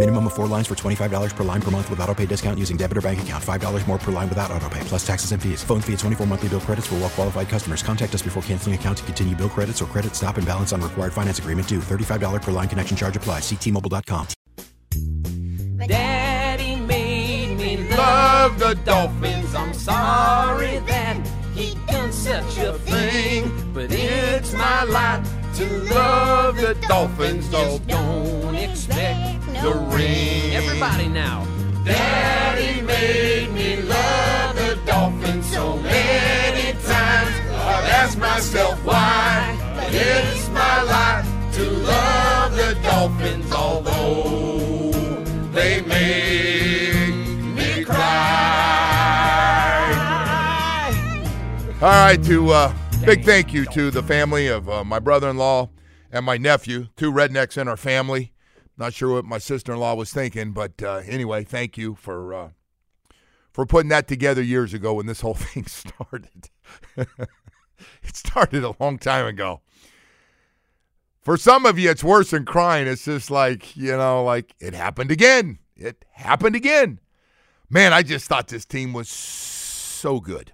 Minimum of four lines for $25 per line per month with auto pay discount using debit or bank account. $5 more per line without auto pay, plus taxes and fees. Phone fee at 24 monthly bill credits for well qualified customers. Contact us before canceling account to continue bill credits or credit stop and balance on required finance agreement due. $35 per line connection charge applies. Ctmobile.com. Daddy made me love the Dolphins. I'm sorry that he done such a thing, but it's my lot to love the Dolphins. Just don't expect the ring. Everybody now. Daddy made me love the Dolphins so many times. I've asked myself why. But it's my lot to love the Dolphins, although they make me cry. All right, to uh, big thank you to the family of uh, my brother-in-law and my nephew, two rednecks in our family. Not sure what my sister-in-law was thinking, but uh, anyway, thank you for uh, for putting that together years ago when this whole thing started. it started a long time ago. For some of you, it's worse than crying. It's just like, you know, like it happened again. It happened again. Man, I just thought this team was so good.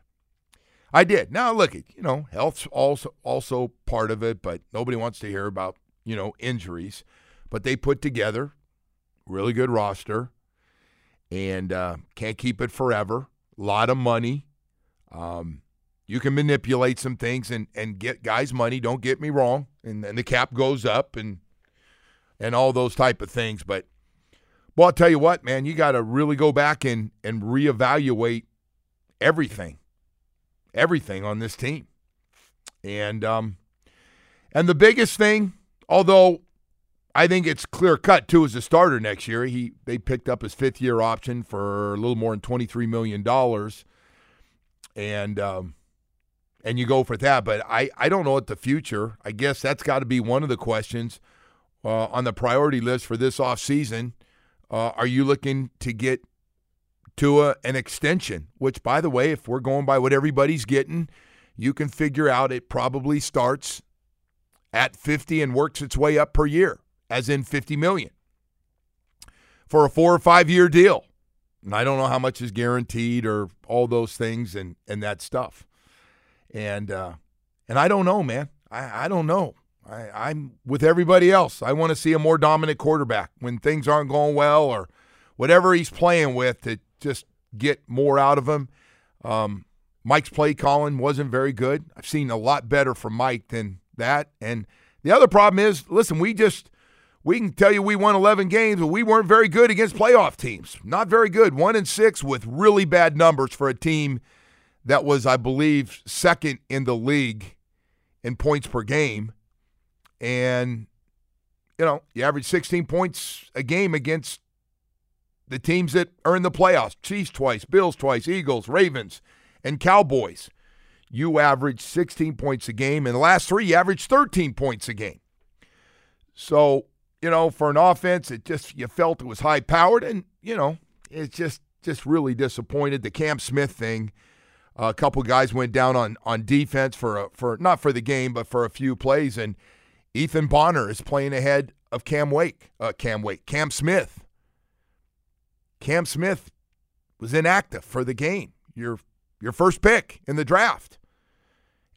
I did. Now look at you know health's also also part of it, but nobody wants to hear about you know injuries. But they put together really good roster, and uh, can't keep it forever. A lot of money. Um, you can manipulate some things and and get guys money. Don't get me wrong, and then the cap goes up and and all those type of things. But well, I'll tell you what, man, you got to really go back and and reevaluate everything everything on this team. And um, and the biggest thing, although I think it's clear cut too as a starter next year, he they picked up his fifth year option for a little more than twenty three million dollars, and um, and you go for that. But I I don't know what the future. I guess that's got to be one of the questions uh, on the priority list for this off season. Uh, are you looking to get to a, an extension, which, by the way, if we're going by what everybody's getting, you can figure out it probably starts at 50 and works its way up per year, as in 50 million for a four or five year deal. And I don't know how much is guaranteed or all those things and, and that stuff. And uh, and I don't know, man. I, I don't know. I, I'm with everybody else. I want to see a more dominant quarterback when things aren't going well or whatever he's playing with to just get more out of him. Um, Mike's play calling wasn't very good. I've seen a lot better from Mike than that. And the other problem is, listen, we just we can tell you we won 11 games, but we weren't very good against playoff teams. Not very good. One and six with really bad numbers for a team that was, I believe, second in the league in points per game. And you know, you average 16 points a game against the teams that are in the playoffs Chiefs twice, Bills twice, Eagles, Ravens, and Cowboys. You average 16 points a game. In the last three, you averaged 13 points a game. So, you know, for an offense, it just, you felt it was high powered, and, you know, it's just, just really disappointed. The Cam Smith thing, a couple guys went down on, on defense for, a, for, not for the game, but for a few plays, and Ethan Bonner is playing ahead of Cam Wake, uh, Cam Wake, Cam Smith. Cam Smith was inactive for the game. Your your first pick in the draft.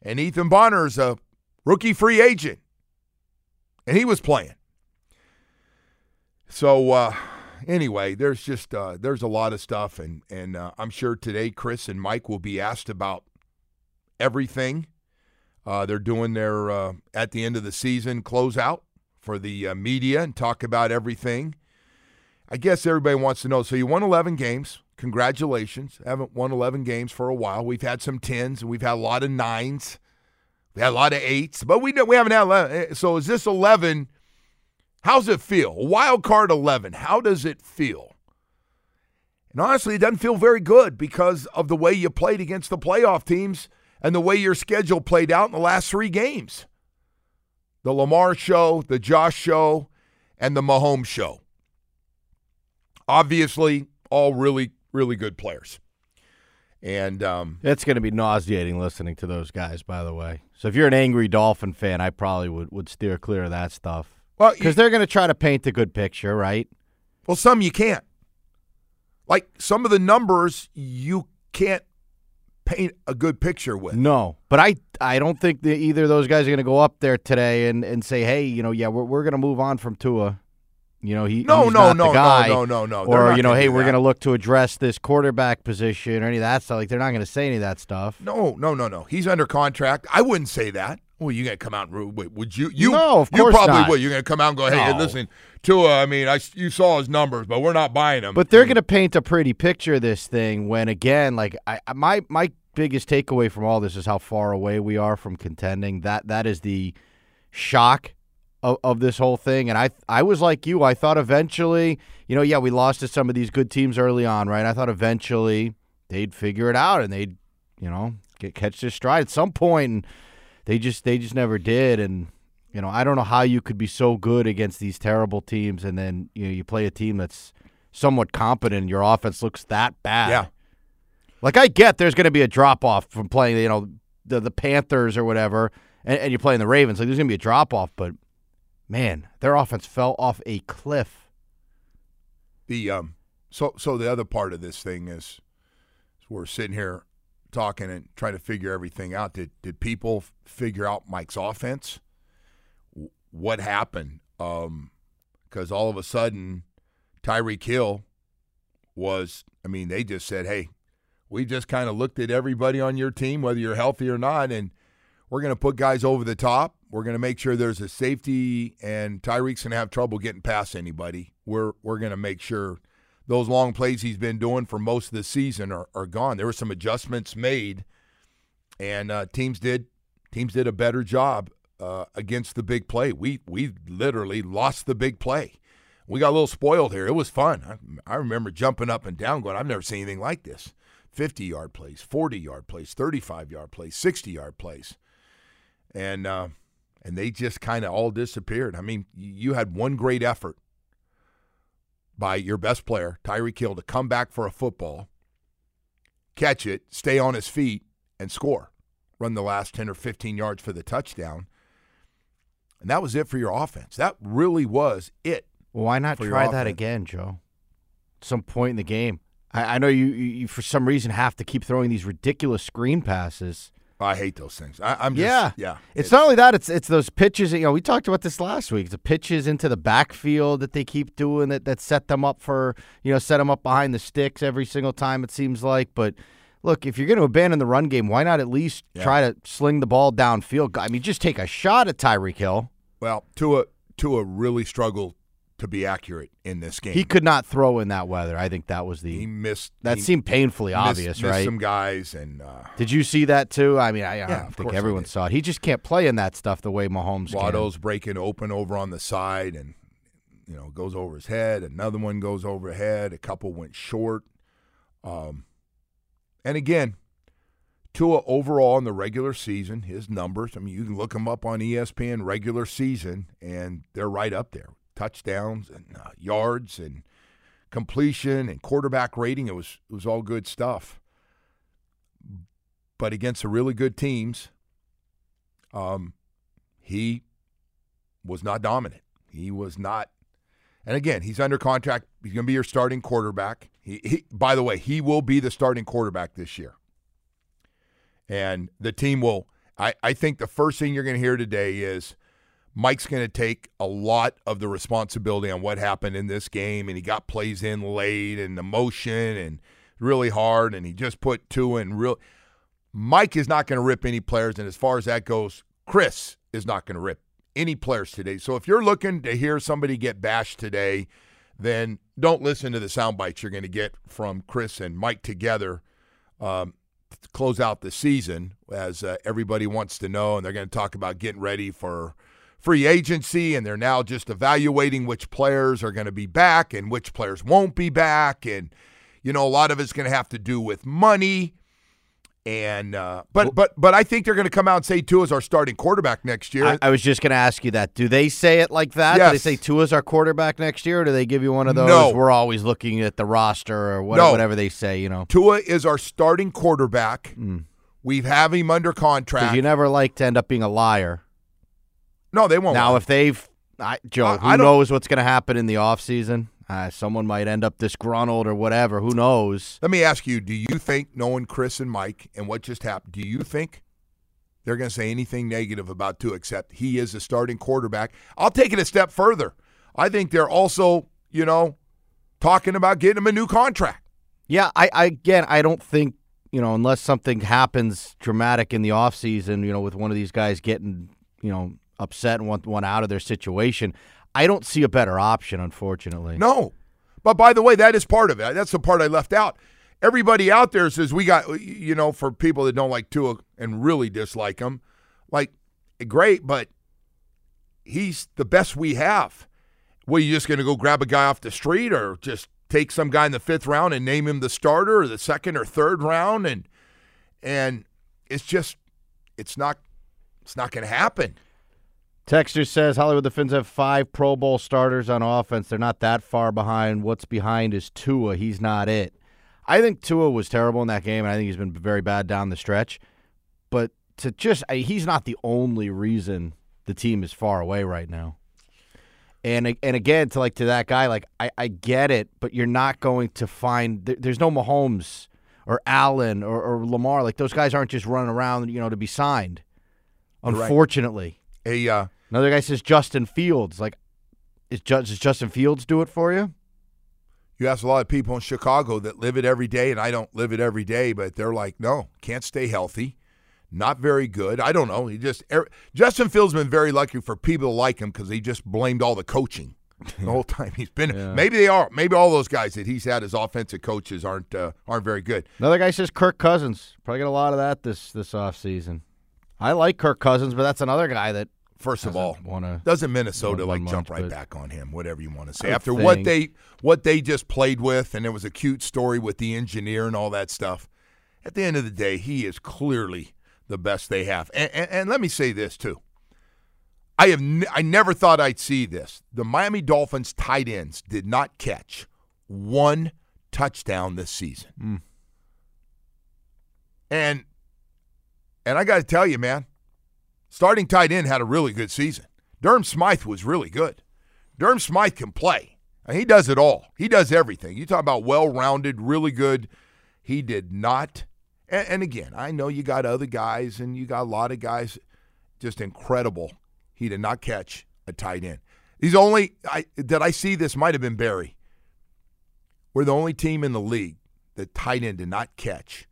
And Ethan Bonner is a rookie free agent. And he was playing. So uh, anyway, there's just uh, there's a lot of stuff and and uh, I'm sure today Chris and Mike will be asked about everything. Uh, they're doing their uh, at the end of the season closeout for the uh, media and talk about everything I guess everybody wants to know. So you won 11 games. Congratulations. Haven't won 11 games for a while. We've had some tens and we've had a lot of nines. We had a lot of eights, but we we haven't had 11. Eh, so is this 11? How's it feel? Wild card 11. How does it feel? And honestly, it doesn't feel very good because of the way you played against the playoff teams and the way your schedule played out in the last three games. The Lamar show, the Josh show, and the Mahomes show. Obviously, all really, really good players. And um, it's going to be nauseating listening to those guys, by the way. So if you're an angry Dolphin fan, I probably would, would steer clear of that stuff. Well, because they're going to try to paint a good picture, right? Well, some you can't. Like some of the numbers, you can't paint a good picture with. No, but I I don't think that either of those guys are going to go up there today and, and say, hey, you know, yeah, we're we're going to move on from Tua. You know, he no no not no the guy. no no no no. Or you know, hey, we're going to look to address this quarterback position or any of that stuff. Like they're not going to say any of that stuff. No no no no. He's under contract. I wouldn't say that. Well, you gonna come out and wait, would you? You no, of course you probably not. would. You're gonna come out and go, hey, No. listen, Tua. I mean, I you saw his numbers, but we're not buying him. But they're going to paint a pretty picture of this thing when again, like I- my my biggest takeaway from all this is how far away we are from contending. That that is the shock of, of this whole thing. And I I was like you. I thought eventually, you know, yeah, we lost to some of these good teams early on, right? I thought eventually they'd figure it out and they'd, you know, get catch their stride at some point. And they just they just never did. And you know, I don't know how you could be so good against these terrible teams, and then you know you play a team that's somewhat competent. and Your offense looks that bad. Yeah. Like I get there's going to be a drop off from playing, you know, the the Panthers or whatever, and, and you're playing the Ravens. Like there's going to be a drop off, but man, their offense fell off a cliff. the um so so the other part of this thing is, is we're sitting here talking and trying to figure everything out. Did did people figure out Mike's offense? What happened? Um, because all of a sudden, Tyreek Hill was. I mean, they just said, "Hey, we just kind of looked at everybody on your team, whether you're healthy or not, and we're going to put guys over the top. We're going to make sure there's a safety, and Tyreek's going to have trouble getting past anybody. We're we're going to make sure those long plays he's been doing for most of the season are, are gone. There were some adjustments made, and uh, teams did teams did a better job uh, against the big play. We we literally lost the big play. We got a little spoiled here. It was fun. I, I remember jumping up and down, going, "I've never seen anything like this." 50 yard plays, 40 yard plays, 35 yard plays, 60 yard plays. And uh, and they just kind of all disappeared. I mean, you had one great effort by your best player, Tyreek Hill, to come back for a football, catch it, stay on his feet, and score. Run the last 10 or 15 yards for the touchdown. And that was it for your offense. That really was it. Well, why not try that again, Joe? Some point in the game. I, I know you, you, you, for some reason, have to keep throwing these ridiculous screen passes. Oh, I hate those things. I, I'm just, yeah, yeah. It's not only that; it's it's those pitches. that, You know, we talked about this last week. The pitches into the backfield that they keep doing that that set them up for you know set them up behind the sticks every single time. It seems like, but. Look, if you're going to abandon the run game, why not at least Yeah. try to sling the ball downfield? I mean, just take a shot at Tyreek Hill. Well, Tua Tua really struggled to be accurate in this game. He could not throw in that weather. I think that was the He missed. that he seemed painfully missed- obvious, missed right? Some guys and uh, Did you see that too? I mean, I, I Yeah, think everyone saw it. He just can't play in that stuff the way Mahomes can. Waddle's breaking open over on the side, and you know goes over his head. Another one goes overhead. A couple went short. Um, and again, Tua overall in the regular season, his numbers. I mean, you can look them up on ESPN regular season, and they're right up there. Touchdowns and uh, yards and completion and quarterback rating. It was it was all good stuff. But against the really good teams, um, he was not dominant. He was not. And again, he's under contract. He's going to be your starting quarterback. He, he, by the way, he will be the starting quarterback this year. And the team will. I, I think the first thing you're going to hear today is Mike's going to take a lot of the responsibility on what happened in this game, and he got plays in late and the motion and really hard, and he just put two in real. Mike is not going to rip any players, and as far as that goes, Chris is not going to rip any players today. So if you're looking to hear somebody get bashed today, then don't listen to the sound bites you're going to get from Chris and Mike together um, to close out the season, as uh, everybody wants to know. And they're going to talk about getting ready for free agency, and they're now just evaluating which players are going to be back and which players won't be back. And, you know, a lot of it's going to have to do with money. And uh, but but but I think they're going to come out and say Tua is our starting quarterback next year. I, I was just going to ask you that. Do they say it like that? Do they say Tua's our quarterback next year, or do they give you one of those? No. We're always looking at the roster or what, No. whatever they say. You know, Tua is our starting quarterback. We have him under contract. you never like to end up being a liar. No, they won't. Now, if they've, I, Joe, I- who I knows what's going to happen in the offseason? Uh, someone might end up disgruntled or whatever. Who knows? Let me ask you: Do you think, knowing Chris and Mike and what just happened, do you think they're going to say anything negative about Tua except he is a starting quarterback? I'll take it a step further. I think they're also, you know, talking about getting him a new contract. Yeah, I, I again, I don't think you know unless something happens dramatic in the offseason, you know, with one of these guys getting you know upset and want one out of their situation. I don't see a better option, unfortunately. No, but by the way, that is part of it. That's the part I left out. Everybody out there says we got, you know, for people that don't like Tua and really dislike him, like great, but he's the best we have. Well, you just going to go grab a guy off the street, or just take some guy in the fifth round and name him the starter, or the second or third round, and and it's just, it's not, it's not going to happen. Texter says Hollywood the Finns have five Pro Bowl starters on offense. They're not that far behind. What's behind is Tua. He's not it. I think Tua was terrible in that game, and I think he's been very bad down the stretch. But to just, I, he's not the only reason the team is far away right now. And and again, to like to that guy, like I, I get it, but you're not going to find. There, there's no Mahomes or Allen or, or Lamar. Like those guys aren't just running around, you know, to be signed. You're right. A uh, Another guy says Justin Fields. Like, is Ju- does Justin Fields do it for you? You ask a lot of people in Chicago that live it every day, and I don't live it every day, but they're like, no, can't stay healthy, not very good. I don't know. He just er, Justin Fields been very lucky for people to like him because he just blamed all the coaching the whole time he's been. Maybe they are. Maybe all those guys that he's had as offensive coaches aren't uh, aren't very good. Another guy says Kirk Cousins. Probably get a lot of that this this offseason. I like Kirk Cousins, but that's another guy that First of all, wanna doesn't Minnesota like jump much, right back on him? Whatever you want to say. After what they what they just played with, and it was a cute story with the engineer and all that stuff. At the end of the day, he is clearly the best they have. And, and, and let me say this too. I have n- I never thought I'd see this. The Miami Dolphins tight ends did not catch one touchdown this season. And and I got to tell you, man, starting tight end had a really good season. Durham Smythe was really good. Durham Smythe can play. And he does it all. He does everything. You talk about well-rounded, really good. He did not. And, and again, I know you got other guys, and you got a lot of guys, just incredible. He did not catch a tight end. He's only I that I see this might have been Barry. We're the only team in the league that tight end did not catch.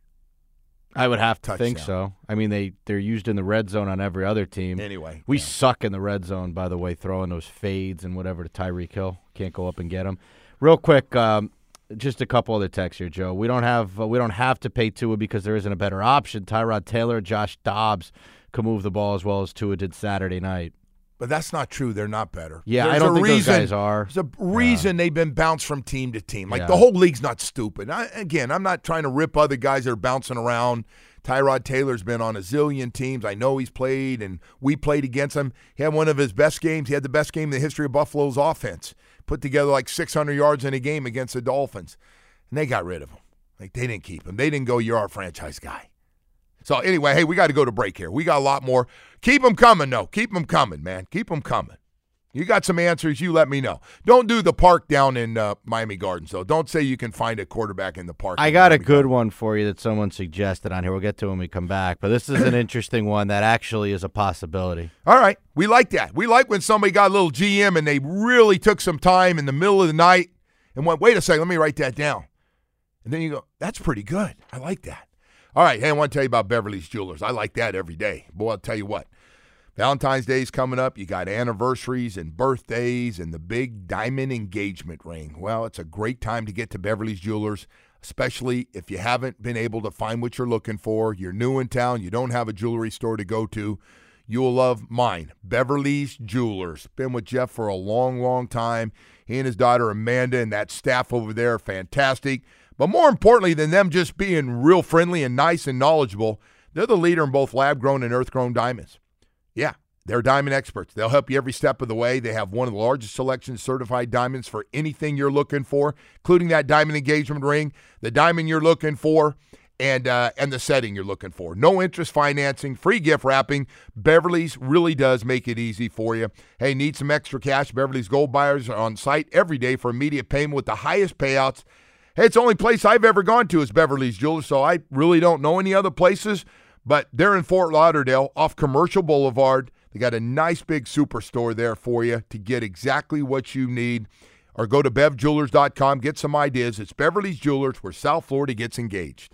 I would have to think so. I mean, they they're used in the red zone on every other team. Anyway, we yeah. suck in the red zone, by the way, throwing those fades and whatever to Tyreek Hill. Can't go up and get him. Real quick, um, just a couple other texts here, Joe. We don't have uh, we don't have to pay Tua because there isn't a better option. Tyrod Taylor, Josh Dobbs can move the ball as well as Tua did Saturday night. But that's not true. They're not better. Yeah, I don't a think those reason, guys are. There's a reason they've been bounced from team to team. Like Yeah. the whole league's not stupid. I, again, I'm not trying to rip other guys that are bouncing around. Tyrod Taylor's been on a zillion teams. I know he's played, and we played against him. He had one of his best games. He had the best game in the history of Buffalo's offense. Put together like 600 yards in a game against the Dolphins, and they got rid of him. Like they didn't keep him. They didn't go. You're our franchise guy. So anyway, hey, we got to go to break here. We got a lot more. Keep them coming, though. Keep them coming, man. Keep them coming. You got some answers, you let me know. Don't do the park down in uh, Miami Gardens, though. Don't say you can find a quarterback in the park. I got a good one for you that someone suggested on here. We'll get to when we come back. But this is an interesting one that actually is a possibility. All right. We like that. We like when somebody got a little GM and they really took some time in the middle of the night and went, wait a second, let me write that down. And then you go, that's pretty good. I like that. All right. Hey, I want to tell you about Beverly's Jewelers. I like that every day. Boy, I'll tell you what. Valentine's Day is coming up. You got anniversaries and birthdays and the big diamond engagement ring. Well, it's a great time to get to Beverly's Jewelers, especially if you haven't been able to find what you're looking for. You're new in town, you don't have a jewelry store to go to. You will love mine, Beverly's Jewelers. Been with Jeff for a long, long time. He and his daughter Amanda and that staff over there fantastic. But more importantly than them just being real friendly and nice and knowledgeable, they're the leader in both lab grown and earth grown diamonds. Yeah, they're diamond experts. They'll help you every step of the way. They have one of the largest selections certified diamonds for anything you're looking for, including that diamond engagement ring, the diamond you're looking for, and uh, and the setting you're looking for. No interest financing, free gift wrapping. Beverly's really does make it easy for you. Hey, need some extra cash? Beverly's Gold Buyers are on site every day for immediate payment with the highest payouts. It's the only place I've ever gone to is Beverly's Jewelers, so I really don't know any other places. But they're in Fort Lauderdale off Commercial Boulevard. They got a nice big superstore there for you to get exactly what you need. Or go to bevjewelers.com, get some ideas. It's Beverly's Jewelers where South Florida gets engaged.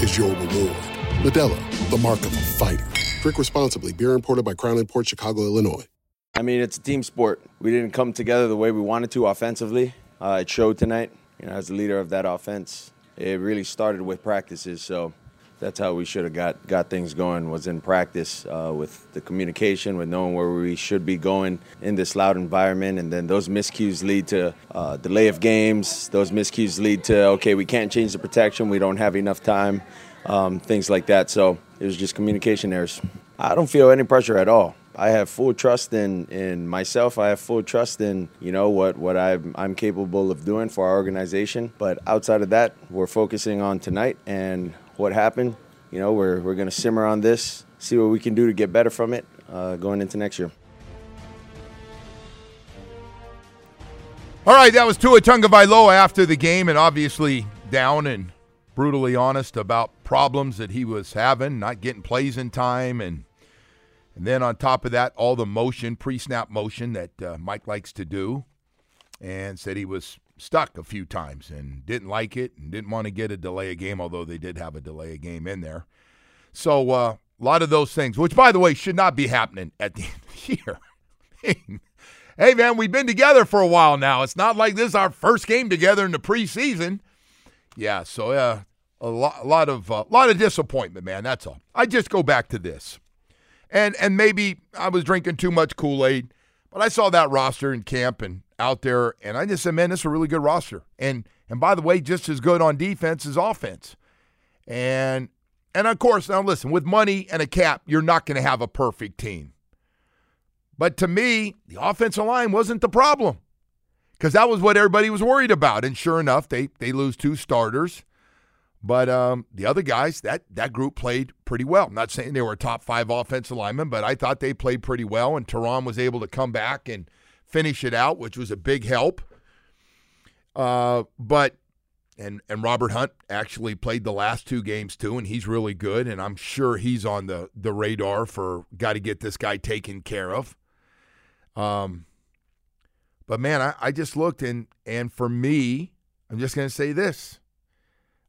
is your reward. Modelo, the mark of a fighter. Drink responsibly. Beer imported by Crown Port Chicago, Illinois. I mean, it's a team sport. We didn't come together the way we wanted to offensively. Uh, it showed tonight. You know, as the leader of that offense, it really started with practices. So that's how we should have got got things going. Was in practice uh, with the communication, with knowing where we should be going in this loud environment, and then those miscues lead to uh, delay of games. Those miscues lead to okay, we can't change the protection. We don't have enough time. Um, things like that. So it was just communication errors. I don't feel any pressure at all. I have full trust in, in myself. I have full trust in you know what what I'm, I'm capable of doing for our organization. But outside of that, we're focusing on tonight and what happened. You know, we're we're gonna simmer on this, see what we can do to get better from it uh, going into next year. All right, that was Tua Tagovailoa after the game, and obviously down and brutally honest about problems that he was having, not getting plays in time, and and then on top of that, all the motion, pre-snap motion that uh, Mike likes to do, and said he was stuck a few times and didn't like it and didn't want to get a delay a game, although they did have a delay a game in there. So uh, a lot of those things, which by the way should not be happening at the end of the year. hey man, we've been together for a while now. It's not like this is our first game together in the preseason. Yeah, so uh, a lot, a lot of, uh, lot of disappointment, man. That's all. I just go back to this, and and maybe I was drinking too much Kool Aid, but I saw that roster in camp and out there, and I just said, man, this is a really good roster. And and by the way, just as good on defense as offense. And and of course, now listen, with money and a cap, you're not going to have a perfect team. But to me, the offensive line wasn't the problem because that was what everybody was worried about. And sure enough, they they lose two starters. But um, the other guys, that that group played pretty well. I'm not saying they were top five offensive lineman, but I thought they played pretty well. And Terron was able to come back and finish it out, which was a big help. Uh, but and and Robert Hunt actually played the last two games too, and he's really good. And I'm sure he's on the the radar for got to get this guy taken care of. Um, but man, I, I just looked and and for me, I'm just to say this.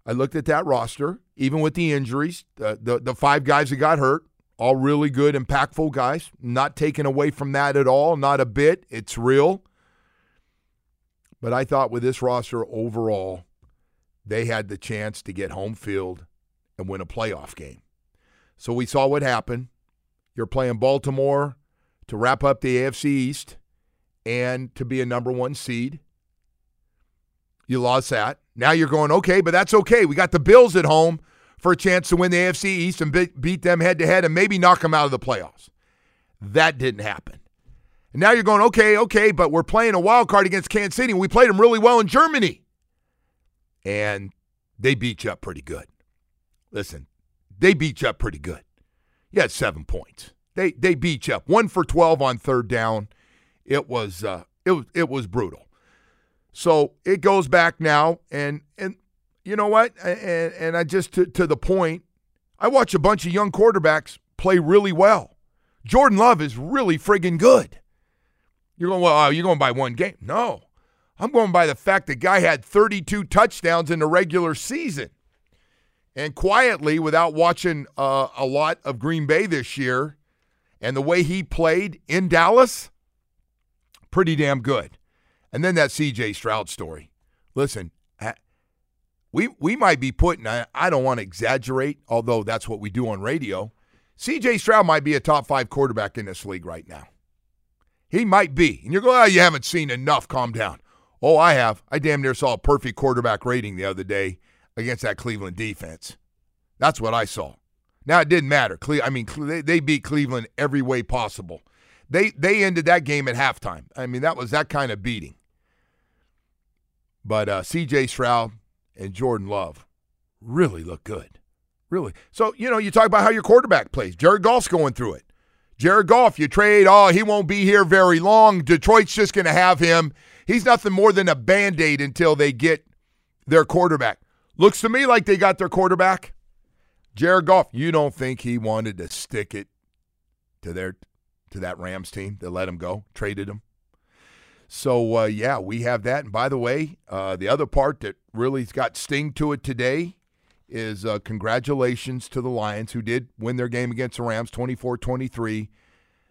I looked at that roster, even with the injuries, the, the the five guys that got hurt, all really good, impactful guys. Not taken away from that at all, not a bit. It's real. But I thought with this roster overall, they had the chance to get home field and win a playoff game. So we saw what happened. You're playing Baltimore to wrap up the AFC East and to be a number one seed. You lost that. Now you're going, okay, but that's okay. We got the Bills at home for a chance to win the AFC East and beat them head to head and maybe knock them out of the playoffs. That didn't happen. And now you're going, okay, okay, but we're playing a wild card against Kansas City we played them really well in Germany. And they beat you up pretty good. Listen, they beat you up pretty good. You had seven points. They they beat you up. One for twelve on third down. It was uh, it was it was brutal. So it goes back now, and and you know what? And and I just to, to the point, I watch a bunch of young quarterbacks play really well. Jordan Love is really friggin' good. You're going, well, oh, you're going by one game. No. I'm going by the fact the guy had 32 touchdowns in the regular season. And quietly, without watching uh, a lot of Green Bay this year and the way he played in Dallas, pretty damn good. And then that CJ Stroud story. Listen, we, we might be putting, I, I don't want to exaggerate, although that's what we do on radio. CJ Stroud might be a top five quarterback in this league right now. He might be. And you're going, oh, you haven't seen enough. Calm down. Oh, I have. I damn near saw a perfect quarterback rating the other day against that Cleveland defense. That's what I saw. Now it didn't matter. Cle- I mean, they beat Cleveland every way possible. They they ended that game at halftime. I mean, that was that kind of beating. But uh, C.J. Stroud and Jordan Love really look good, really. So you know, you talk about how your quarterback plays. Jared Goff's going through it. Jared Goff, you trade, oh, he won't be here very long. Detroit's just going to have him. He's nothing more than a band aid until they get their quarterback. Looks to me like they got their quarterback. Jared Goff, you don't think he wanted to stick it to their to that Rams team that let him go, traded him? So uh, yeah, we have that. And by the way, uh, the other part that really's got sting to it today is uh, congratulations to the Lions who did win their game against the Rams 24 23.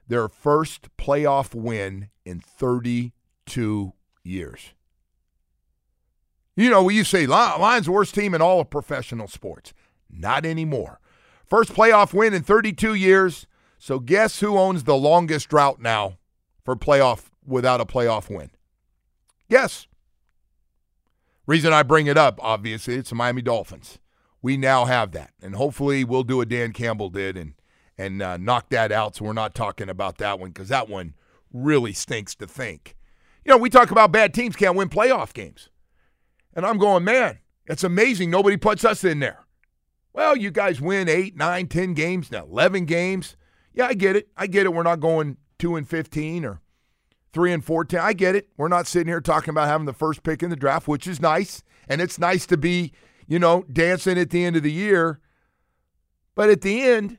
Their first playoff win in 32 years. You know, you say Lions worst team in all of professional sports. Not anymore. First playoff win in 32 years. So guess who owns the longest drought now for playoff without a playoff win? Yes. Reason I bring it up, obviously, it's the Miami Dolphins we now have that, and hopefully we'll do what Dan Campbell did and and uh, knock that out. So we're not talking about that one because that one really stinks to think. You know, we talk about bad teams can't win playoff games, and I'm going, man, it's amazing nobody puts us in there. Well, you guys win eight, nine, ten games now, eleven games. Yeah, I get it. I get it. We're not going two and fifteen or three and fourteen. I get it. We're not sitting here talking about having the first pick in the draft, which is nice, and it's nice to be you know, dancing at the end of the year. But at the end,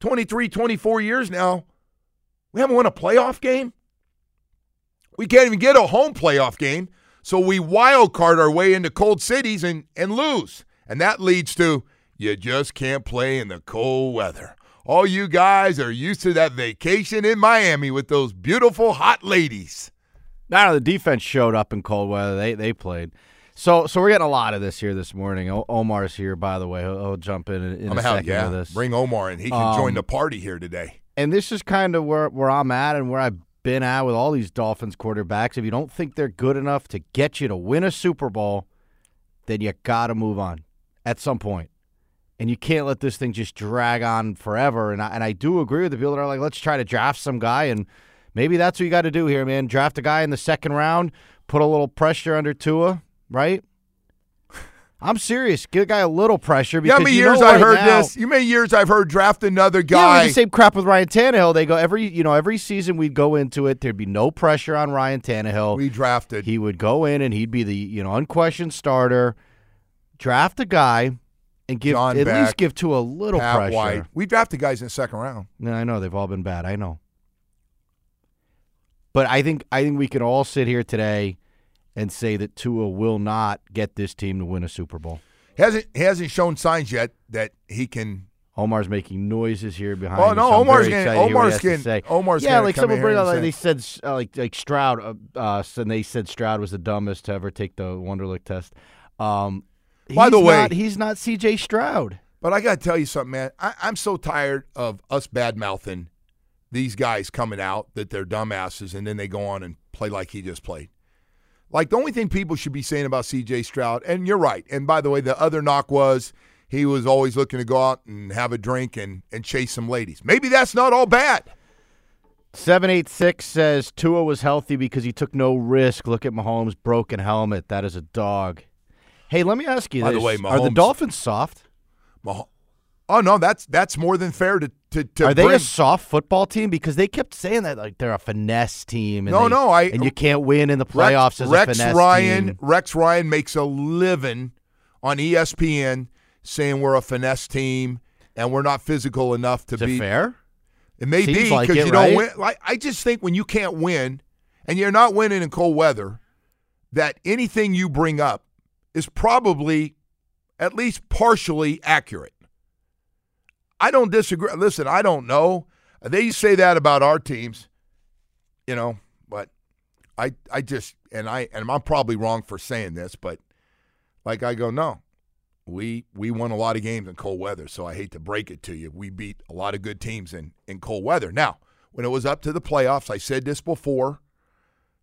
23, 24 years now, we haven't won a playoff game. We can't even get a home playoff game. So we wild card our way into cold cities and, and lose. And that leads to you just can't play in the cold weather. All you guys are used to that vacation in Miami with those beautiful hot ladies. Now the defense showed up in cold weather. They they played. So, so we're getting a lot of this here this morning. O- Omar's here, by the way. He'll, he'll jump in in I'm a second yeah. with this. Bring Omar in. He can um, join the party here today. And this is kind of where where I'm at and where I've been at with all these Dolphins quarterbacks. If you don't think they're good enough to get you to win a Super Bowl, then you got to move on at some point. And you can't let this thing just drag on forever. And I, and I do agree with the people that are like, let's try to draft some guy. And maybe that's what you got to do here, man. Draft a guy in the second round, put a little pressure under Tua right? I'm serious. Give a guy a little pressure because yeah, how many you years I've heard now, this? You many years I've heard draft another guy. Yeah, the same crap with Ryan Tannehill. They go every you know every season we'd go into it. There'd be no pressure on Ryan Tannehill. We drafted. He would go in and he'd be the you know unquestioned starter. draft a guy and give John at Beck, least give to a little Pat pressure. White. We drafted guys in the second round. No, I know they've all been bad. I know, but I think I think we can all sit here today and say that Tua will not get this team to win a Super Bowl. He hasn't he hasn't shown signs yet that he can. Omar's making noises here behind. Oh, no, so Omar's getting- excited to hear what he Omar's getting- say. Omar's yeah, like someone in bring up like they said uh, like like Stroud, uh, uh, and they said Stroud was the dumbest to ever take the Wonderlic test. Um, By the way- not- he's not C.J. Stroud. But I got to tell you something, man. I, I'm so tired of us bad mouthing these guys coming out that they're dumbasses and then they go on and play like he just played. Like the only thing people should be saying about C.J. Stroud, and you're right. And by the way, the other knock was he was always looking to go out and have a drink and, and chase some ladies. Maybe that's not all bad. Seven eight six says Tua was healthy because he took no risk. Look at Mahomes' broken helmet. That is a dog. Hey, let me ask you By the this: way, Are the Dolphins soft? Mah- Oh no, that's that's more than fair to to, to Are they bring. a soft football team? Because they kept saying that like they're a finesse team. And No, they- no, I- and you can't win in the Rex- playoffs as Rex a finesse Ryan, team. Rex Ryan makes a living on ESPN saying we're a finesse team and we're not physical enough to Is it be fair? It may Seems be like because it, you right? don't win. Like I just think when you can't win and you're not winning in cold weather, that anything you bring up is probably at least partially accurate. I don't disagree. Listen, I don't know. They say that about our teams, you know, but I I just and I and I'm probably wrong for saying this, but like I go, no. We we won a lot of games in cold weather, so I hate to break it to you. We beat a lot of good teams in, in cold weather. Now, when it was up to the playoffs, I said this before.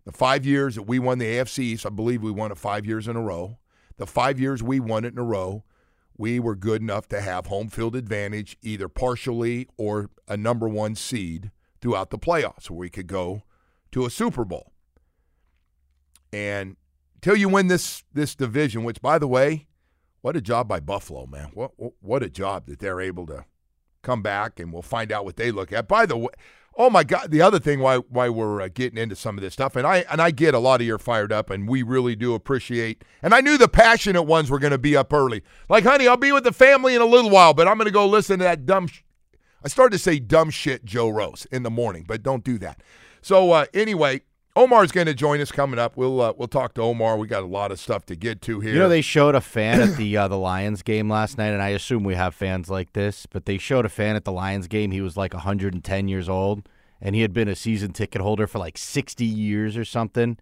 The five years that we won the AFC East, I believe we won it five years in a row. The five years we won it in a row, we were good enough to have home field advantage, either partially or a number one seed throughout the playoffs, where we could go to a Super Bowl. And until you win this this division, which by the way, what a job by Buffalo, man! What, what a job that they're able to come back, and we'll find out what they look at. By the way, oh my God, the other thing why why we're uh, getting into some of this stuff, and I and I get a lot of you fired up, and we really do appreciate. And I knew the passionate ones were going to be up early. Like, honey, I'll be with the family in a little while, but I'm going to go listen to that dumb. Sh- I started to say dumb shit, Joe Rose, in the morning, but don't do that. So uh, anyway. Omar's going to join us coming up. We'll uh, we'll talk to Omar. We got a lot of stuff to get to here. You know, they showed a fan at the uh, the Lions game last night, and I assume we have fans like this. But they showed a fan at the Lions game. He was like 110 years old, and he had been a season ticket holder for like 60 years or something.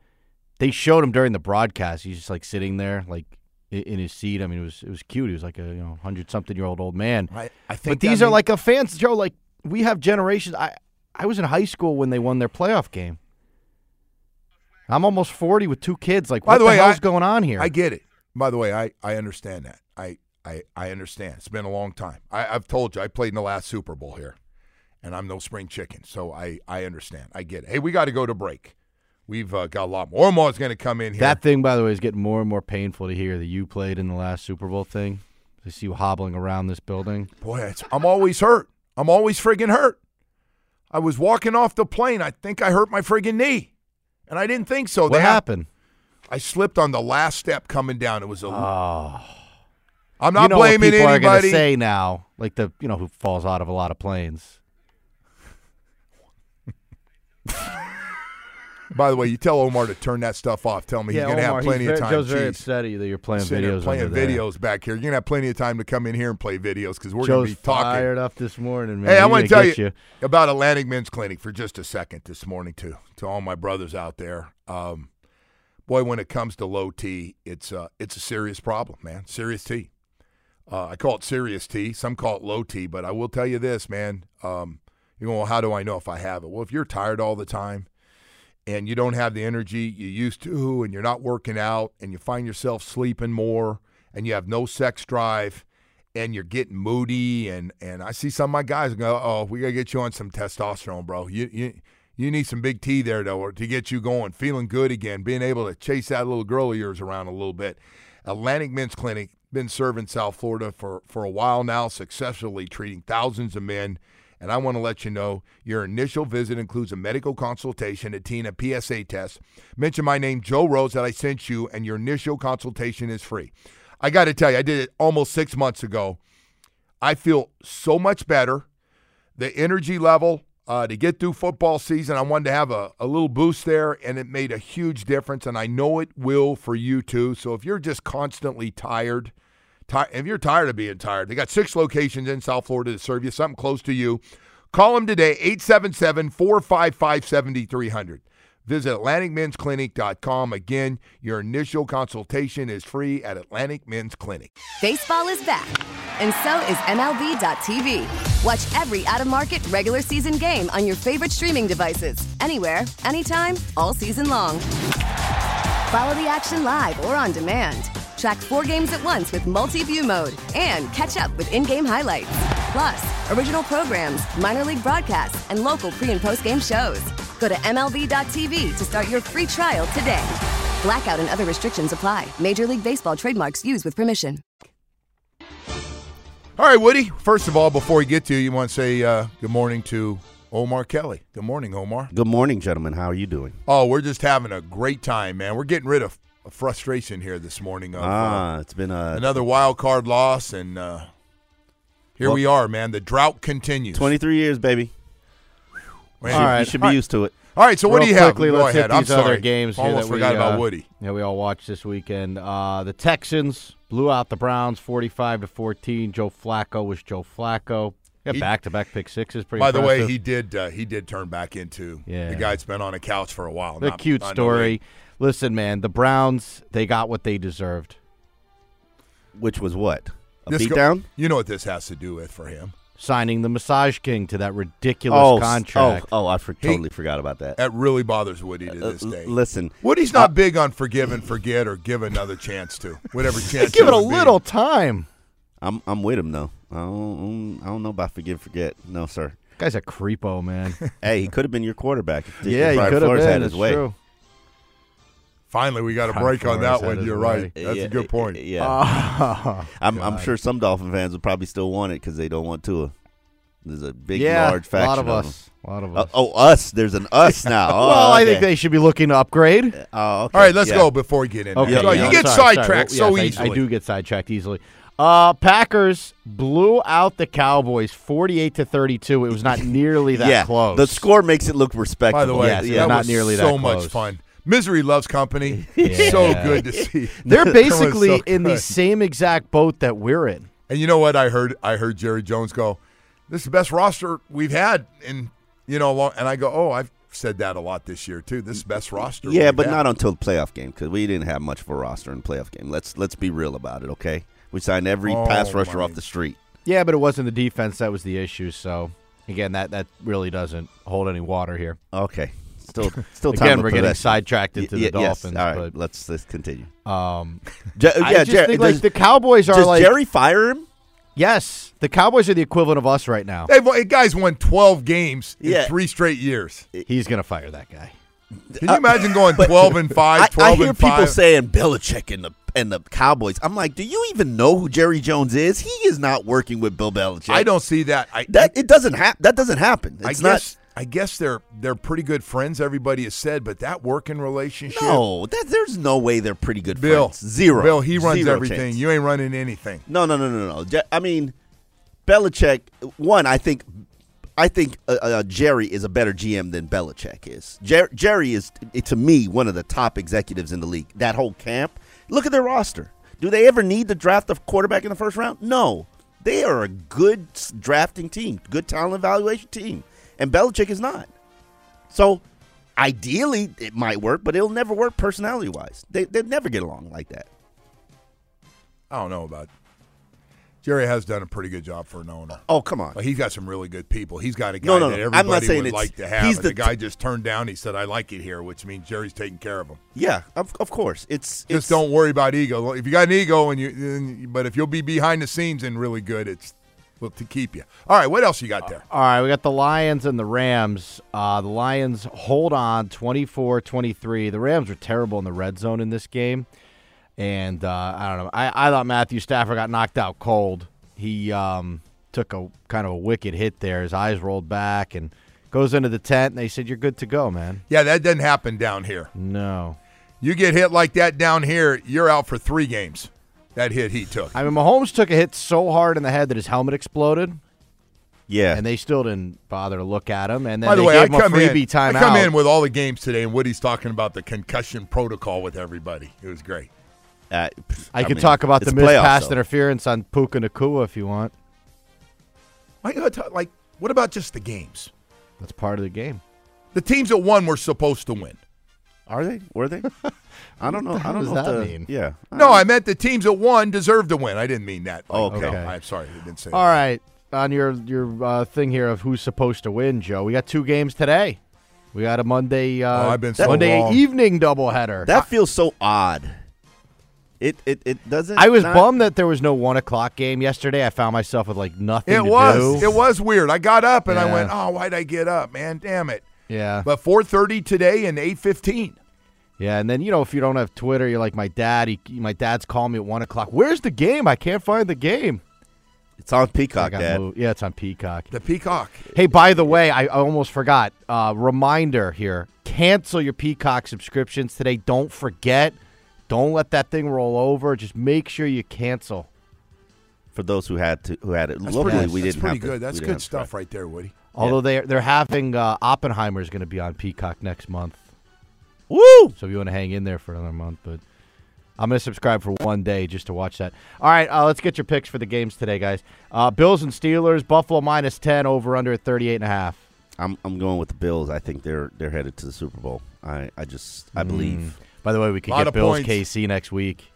They showed him during the broadcast. He's just like sitting there, like in his seat. I mean, it was it was cute. He was like a you know hundred something year old old man. I, I think But these are like a fans, Joe. Like we have generations. I I was in high school when they won their playoff game. I'm almost 40 with two kids. Like, By what the way, hell's I- going on here? I get it. By the way, I, I understand that. I, I I understand. It's been a long time. I, I've told you I played in the last Super Bowl here, and I'm no spring chicken, so I, I understand. I get it. Hey, we got to go to break. We've uh, got a lot more. Omar's going to come in here. That thing, by the way, is getting more and more painful to hear that you played in the last Super Bowl thing. I see you hobbling around this building. Boy, it's, I'm always hurt. I'm always friggin' hurt. I was walking off the plane. I think I hurt my friggin' knee, and I didn't think so. What happened? I slipped on the last step coming down. It was a. Oh. I'm not you know what blaming people are gonna anybody. say now, like the you know who falls out of a lot of planes. By the way, you tell Omar to turn that stuff off. Tell me Yeah, he's going to have plenty of time. Joe's very upset that you're playing videos playing under there. videos back here. You're going to have plenty of time to come in here and play videos because we're going to be talking. fired up this morning, man. Hey, I want to tell get you, about Atlantic Men's Clinic for just a second this morning, too, to all my brothers out there. Um, boy, when it comes to low T, it's uh, it's a serious problem, man. Serious T. Uh, I call it serious T. Some call it low T, but I will tell you this, man. Um, you go, well, how do I know if I have it? Well, if you're tired all the time and you don't have the energy you used to, and you're not working out, and you find yourself sleeping more, and you have no sex drive, and you're getting moody, and and I see some of my guys go, oh, we gotta get you on some testosterone, bro. You you you need some big T there though to get you going, feeling good again, being able to chase that little girl of yours around a little bit. Atlantic Men's Clinic been serving South Florida for for a while now, successfully treating thousands of men. And I want to let you know your initial visit includes a medical consultation, a and a PSA test. Mention my name, Joe Rose, that I sent you, and your initial consultation is free. I got to tell you, I did it almost six months ago. I feel so much better. The energy level uh, to get through football season, I wanted to have a, a little boost there, and it made a huge difference. And I know it will for you too. So if you're just constantly tired, ti- if you're tired of being tired, they got six locations in South Florida to serve you, something close to you. Call them today, 877 455 7300. Visit AtlanticMen'sClinic.com. Again, your initial consultation is free at Atlantic Men's Clinic. Baseball is back, and so is MLB.tv. Watch every out of market regular season game on your favorite streaming devices, anywhere, anytime, all season long. Follow the action live or on demand. Track four games at once with multi view mode and catch up with in game highlights. Plus, original programs, minor league broadcasts, and local pre and post game shows. Go to MLB.tv to start your free trial today. Blackout and other restrictions apply. Major League Baseball trademarks used with permission. All right, Woody. First of all, before we get to you, you want to say uh, good morning to Omar Kelly. Good morning, Omar. Good morning, gentlemen. How are you doing? Oh, we're just having a great time, man. We're getting rid of frustration here this morning. Of, ah, uh, it's been a another wild card loss, and uh, here Well- we are, man. The drought continues. 23 years, baby. Man. You should- you should be used to it. All right, so what do you have? quickly, Go let's ahead. hit I'm these other sorry. games here Almost that forgot we, about uh, Woody. Yeah, we all watched this weekend. Uh, the Texans blew out the Browns, forty-five to fourteen. Joe Flacco was Joe Flacco. Got He- back-to-back pick sixes. Pretty. By the way, he did uh, he did turn back into Yeah. the guy that's been on a couch for a while. The cute not story. way. Listen, man, the Browns they got what they deserved. Which was what? A This go- beatdown? you know what this has to do with for him? Signing the Massage King to that ridiculous Oh, contract. Oh, oh, I for, He- totally forgot about that. That really bothers Woody to Uh, this l- day. listen, Woody's not big on forgive and forget or give another chance to whatever chance. Give it a would be. little time. I'm I'm with him though. I don't, I don't know about forgive forget. No, sir. Guy's a creepo, man. hey, he could have been your quarterback. if- if yeah, he could have been. had his way. true. Finally, we got a break on that one. You're way. right. That's Yeah, a good point. Yeah, Oh, I'm I'm sure some Dolphin fans would probably still want it because they don't want Tua. There's a big, yeah, large a lot of them. us. A lot of Uh, us. oh, us. There's an us now. Oh, well, I think they should be looking to upgrade. Oh, okay. All right, let's yeah. go before we get in. Okay, there. yeah, you yeah. get Sorry, sorry. sidetracked Well, so yes, I- easily. I, do get sidetracked easily. Uh, Packers blew out the Cowboys, forty-eight to thirty-two. It was not nearly that yeah, close. the score makes it look respectable. By the way, Yes, that yeah, not was nearly that close. so much fun. Misery loves company. Yeah. So good to see. They're basically so in the same exact boat that we're in. And you know what? I heard I heard Jerry Jones go, "This is the best roster we've had in you know." Long, and I go, "Oh, I've said that a lot this year too. This is the best roster." Yeah, we've but had." not until the playoff game because we didn't have much of a roster in the playoff game. Let's let's be real about it, okay? We signed every Oh, pass rusher my. off the street. Yeah, but it wasn't the defense that was the issue. So again, that that really doesn't hold any water here. Okay, still still time Again, we're getting possession. sidetracked into Y- the y- yes. Dolphins. All right, but let's let's continue. um, Je- I just Jer- think like the Cowboys are does like Jerry fire him? yes, the Cowboys are the equivalent of us right now. They've guys won twelve games Yeah. in three straight years. He's gonna fire that guy. Can you imagine going twelve and five, I, 12 I hear and people five? saying Belichick and the and the Cowboys. I'm like, do you even know who Jerry Jones is? He is not working with Bill Belichick. I don't see that. I, That it doesn't happen. That doesn't happen. I It's guess I guess they're they're pretty good friends. Everybody has said, but that working relationship. No, that, there's no way they're pretty good Bill friends. Zero. Bill, he runs Zero everything. chance. You ain't running anything. No, no, no, no, no. I mean, Belichick. One, I think, I think uh, uh, Jerry is a better GM than Belichick is. Jer- Jerry is, to me, one of the top executives in the league. That whole camp. Look at their roster. Do they ever need to draft a quarterback in the first round? No. They are a good drafting team, good talent evaluation team, and Belichick is not. So, ideally, it might work, but it'll never work personality wise. They they never get along like that. I don't know about. Jerry has done a pretty good job for an owner. Oh, come on. But he's got some really good people. He's got a guy No, no, that everybody I'm not saying would like to have. he's the the, guy just turned down. He said, "I like it here," which means Jerry's taking care of him. Yeah, of, of course. It's Just it's, don't worry about ego. If you got an ego, and you, then- but if you'll be behind the scenes and really good, it's well, to keep you. All right, what else you got there? All right, we got the Lions and the Rams. Uh, the Lions hold on 24-23. The Rams were terrible in the red zone in this game. And uh, I don't know. I, I thought Matthew Stafford got knocked out cold. He um, took a kind of a wicked hit there. His eyes rolled back and goes into the tent. And they said, "You're good to go, man." Yeah, that doesn't happen down here. No. You get hit like that down here, you're out for three games. That hit he took. I mean, Mahomes took a hit so hard in the head that his helmet exploded. Yeah, and they still didn't bother to look at him. And then By the they way, I gave him a come freebie in. timeout. I come in with all the games today, and Woody's talking about the concussion protocol with everybody. It was great. Uh, I, could mean, talk about the it's missed playoffs, pass though. interference on Puka Nacua if you want. Why you talk- like, what about just the games? That's part of the game. The teams that won were supposed to win. Are they? Were they? I don't know. What I don't hell know. does if that the- mean? Yeah. No, I meant the teams that won deserve to win. I didn't mean that. Like, okay. no, I'm sorry. I didn't say All that. right, on your your uh, thing here of who's supposed to win, Joe. We got two games today. We got a Monday uh, Oh, I've been so Monday wrong. evening doubleheader. That feels so odd. It it it doesn't. I was not- bummed that there was no one o'clock game yesterday. I found myself with like nothing. It to was. do. It was weird. I got up and I went, "Oh, why'd I get up, man? Damn it!" Yeah. But 4:30 today and 8:15. Yeah, and then you know if you don't have Twitter, you're like my dad. He, my dad's calling me at one o'clock. Where's the game? I can't find the game. It's on Peacock, Dad. moved. Yeah, it's on Peacock. The Peacock. Hey, by the way, I, I almost forgot. Uh, reminder here: cancel your Peacock subscriptions today. Don't forget. Don't let that thing roll over. Just make sure you cancel. For those who had to who had it That's locally, pretty, we that's didn't pretty have to- good. That's good stuff right there, Woody. Although they're they're having uh, is going to be on Peacock next month. Woo! So if you want to hang in there for another month, but I'm going to subscribe for one day just to watch that. All right, uh, let's get your picks for the games today, guys. Uh, Bills and Steelers. Buffalo minus ten over under at 38 and a half. I'm I'm going with the Bills. I think they're they're headed to the Super Bowl. I I just I believe. Mm. By the way, we could get Bills points. KC next week.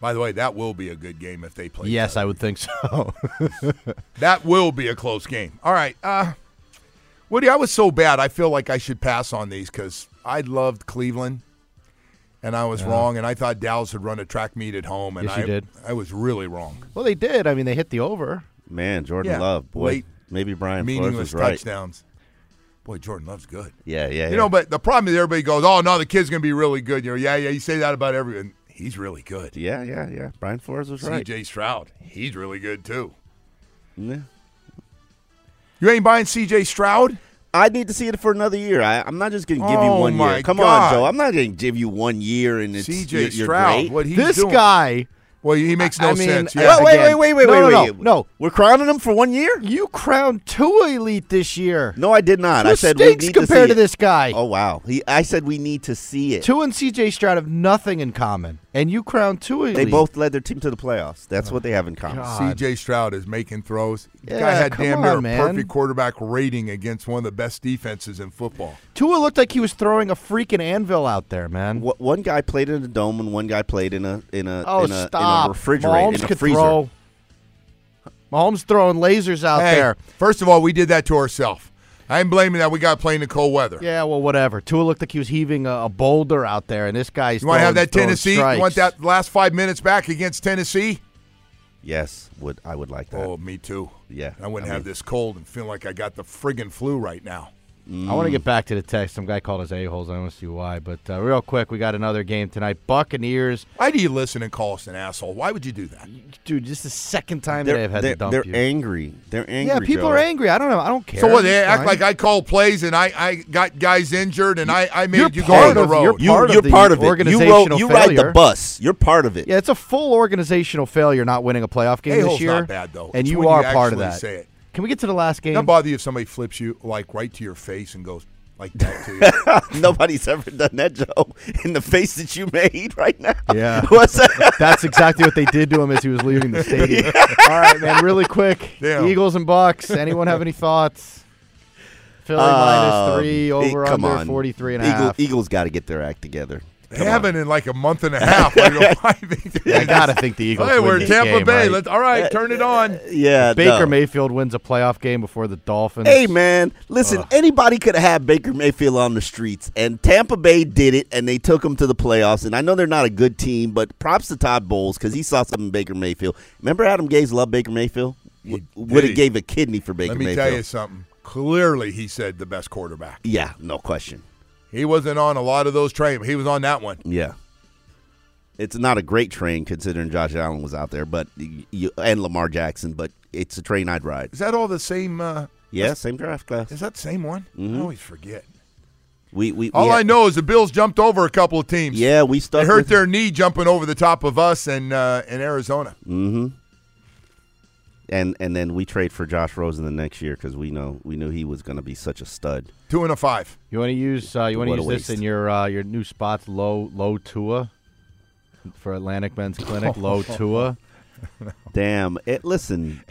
By the way, that will be a good game if they play. Yes, I would think so. That will be a close game. All right. Uh, Woody, I was so bad. I feel like I should pass on these because I loved Cleveland, and I was Yeah. wrong. And I thought Dallas would run a track meet at home, and Yes, you I did. I was really wrong. well, they did. I mean, they hit the over. Man, Jordan Yeah, Love, boy, late, maybe Brian Flores Meaningless was right. touchdowns. Boy, Jordan Love's good. Yeah, yeah, You yeah. know, but the problem is everybody goes, "Oh no, the kid's gonna be really good." You know, yeah, yeah. You say that about everyone. He's really good. yeah, yeah, yeah. Brian Flores was right. C.J. Stroud, he's really good too. Yeah. You ain't buying C.J. Stroud? I need to see it for another year. I, I'm not just going to give you oh one my year. Come God. on, Joe. I'm not going to give you one year and it's C.J. you're, you're Stroud, great. what he's this doing. guy. Well, he makes no I mean, sense. uh, Yeah. Wait, wait, again- wait, wait, wait, no, wait, no, wait. no, no. We're crowning him for one year? You crowned Tua elite this year. No, I did not. Tua I said we stinks need compared to, to see it. this guy. Oh wow. He, I said we need to see it. Tua and C.J. Stroud have nothing in common, and you crowned Tua elite. They both led their team to the playoffs. That's what they have in common. C.J. Stroud is making throws. The Yeah, guy had come damn on, near a man. perfect quarterback rating against one of the best defenses in football. Tua looked like he was throwing a freaking anvil out there, man. Wh- One guy played in a dome and one guy played in a in a Oh, in a, stop! In a refrigerator Mahomes in a freezer. throw. Mahomes throwing lasers out Hey, there. First of all, we did that to ourselves. I ain't blaming that. We got playing in the cold weather. Yeah, well, whatever. Tua looked like he was heaving a, a boulder out there, and this guy's. You want to have that throwing Tennessee? You want that last five minutes back against Tennessee? Yes, would I would like that. Oh, me too. Yeah, I wouldn't I have mean- this cold and feel like I got the friggin' flu right now. I want to get back to the text. Some guy called us a-holes. I don't see why. But uh, real quick, we got another game tonight. Buccaneers. Why do you listen and call us an asshole? Why would you do that? Dude, this is the second time They're, that I've had they're, to dump they're you. angry. They're angry. yeah, people Joe. are angry. I don't know. I don't care. So what? They It's act fine. like I call plays and I, I got guys injured and I, I made You're go part on the of- road. you're You, part of you're the part of it. You, organizational rode, you ride the bus. You're part of it. Yeah, it's a full organizational failure not winning a playoff game A-hole's this year. not bad, though. And It's you when you are part of actually that. Can we get to the last game? Doesn't bother you if somebody flips you like right to your face and goes like that to you. Nobody's ever done that, Joe. In the face that you made right now. Yeah. What's that? That's exactly what they did to him as he was leaving the stadium. All right, man, really quick. Damn. Eagles and Bucks. Anyone have any thoughts? Philly Um, minus three, e- over come under on. 43 and a Eagle, half. Eagles got to get their act together. They haven't in like a month and a half. I, don't know why I gotta think the Eagles Hey, win we're in this Tampa game, Bay. right? Let's all right, turn it on. Yeah, Baker no. Mayfield wins a playoff game before the Dolphins. Hey man, listen. Anybody could have had Baker Mayfield on the streets, and Tampa Bay did it, and they took him to the playoffs. And I know they're not a good team, but props to Todd Bowles because he saw something in Baker Mayfield. Remember Adam Gase loved Baker Mayfield. Would have gave a kidney for Baker Let me Mayfield. tell you something. Clearly, he said the best quarterback. Yeah, no question. He wasn't on a lot of those trains. He was on that one. Yeah. It's not a great train considering Josh Allen was out there, but you, and Lamar Jackson, but it's a train I'd ride. Is that all the same? Uh, Yeah, same draft class. is that the same one? Mhm. I always forget. We we All we I know is the Bills jumped over a couple of teams. Yeah, we stuck They hurt their knee jumping over the top of us and uh, in Arizona. Mm-hmm. And and then we trade for Josh Rosen the next year because we know we knew he was going to be such a stud. Two and a five. You want to use uh, you want to use this in your uh, your new spots low low Tua for Atlantic Men's Clinic low Tua. Damn it! Listen,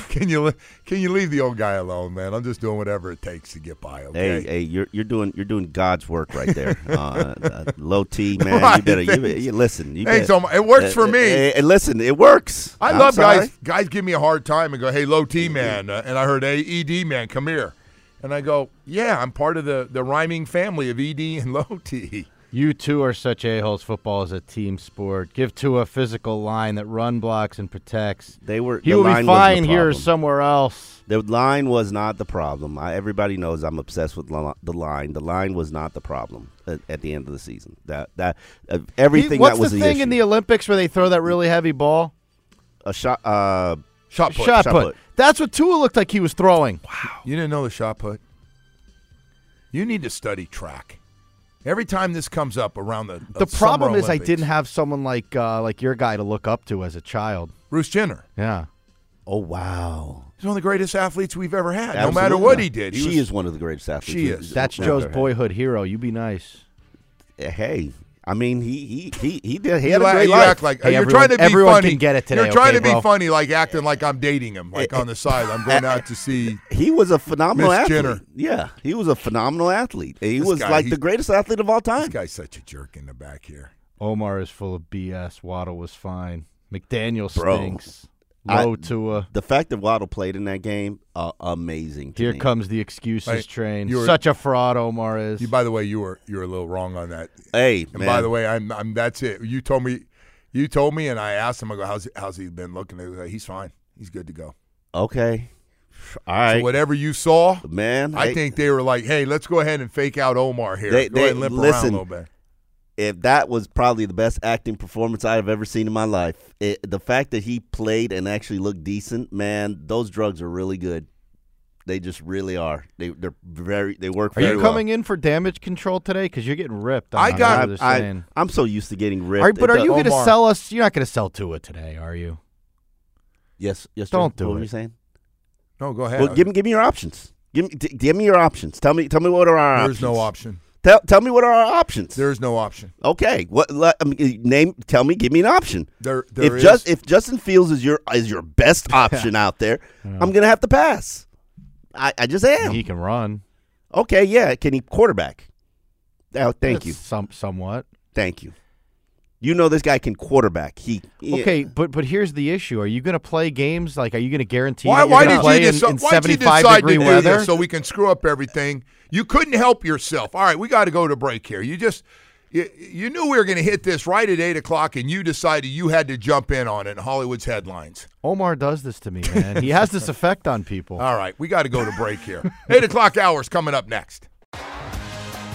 Can you can you leave the old guy alone, man? I'm just doing whatever it takes to get by. Okay. hey hey, you're you're doing you're doing God's work right there. uh, uh, low T man, Right, you better you, you listen. You Hey, bet- so it works for uh, me. uh, uh, listen, it works. I I'm love sorry. guys. Guys give me a hard time and go, "Hey, low T man," uh, and I heard AED man, come here, and I go, "Yeah, I'm part of the the rhyming family of ED and low T." You two are such a-holes. Football is a team sport. Give Tua a physical line that run blocks and protects. They were. He the will line be fine here or somewhere else. The line was not the problem. I, everybody knows I'm obsessed with li- the line. The line was not the problem at, at the end of the season. That that uh, everything He- what's that was the the thing issue. in the Olympics where they throw that really heavy ball? a shot uh, Shot put. Shot, shot put. put. That's what Tua looked like he was throwing. Wow. You didn't know the shot put? You need to study track. Every time this comes up around the uh, The problem Summer is I didn't have someone like uh, like your guy to look up to as a child. Bruce Jenner. Yeah. Oh wow. He's one of the greatest athletes we've ever had. No matter what he did, he she was, is one of the greatest athletes. She is. That's Joe's boyhood hero. You be nice. Hey, I mean, he he he he did. He You, had a great you life. act like Hey, you're everyone- trying to be everyone funny. can get it today, You're trying okay, to be bro? funny, like acting like I'm dating him, like eh, on the side. I'm going eh, out to see. He was a phenomenal Miss athlete. Jenner. Yeah, he was a phenomenal athlete. He This was guy, like he- the greatest athlete of all time. This guy's such a jerk in the back here. Omar is full of BS. Waddle was fine. McDaniel Bro, stinks. I- Low Tua. The fact that Waddle played in that game, uh, amazing. to Here me. comes the excuses Hey, train. you were- Such a fraud, Omar is. You, by the way, you were you were a little wrong on that. Hey, And man. by the way, I'm, I'm that's it. You told me, you told me, and I asked him. I go, how's how's he been looking? He go, He's fine. He's good to go. Okay. All right. So whatever you saw, man, I hey, think they were like, hey, let's go ahead and fake out Omar here. They- go they- ahead and limp around a little bit. If that was probably the best acting performance I've ever seen in my life, it, the fact that he played and actually looked decent, man, those drugs are really good. They just really are. They they're very they work Are very you well. coming in for damage control today? Because you're getting ripped. I on got- how I, I'm so used to getting ripped. Are- but are does- you going to sell us? You're not going to sell Tua today, are you? Yes, yes. Don't Joe. do what were it. you saying? No, go ahead. Well, give me give me your options. Give me t- give me your options. Tell me tell me what are our There's options. no option. Tell tell me what are our options. There is no option. Okay. What let, I um, mean, name? Tell me. Give me an option. There, there if is- just if Justin Fields is your is your best option out there, I'm gonna have to pass. I, I just am. He can run. Okay. Yeah. Can he quarterback? Oh, thank That's you. Some somewhat. Thank you. You know this guy can quarterback. He Okay, but but here's the issue: Are you going to play games? Like, are you going to guarantee? Why, why did play you, in, deci- in why'd you 75 decide degree to do weather? this so we can screw up everything? You couldn't help yourself. All right, we got to go to break here. You just you, you knew we were going to hit this right at eight o'clock, and you decided you had to jump in on it in Hollywood's headlines. Omar does this to me, man. he has this effect on people. All right, we got to go to break here. eight o'clock hours coming up next.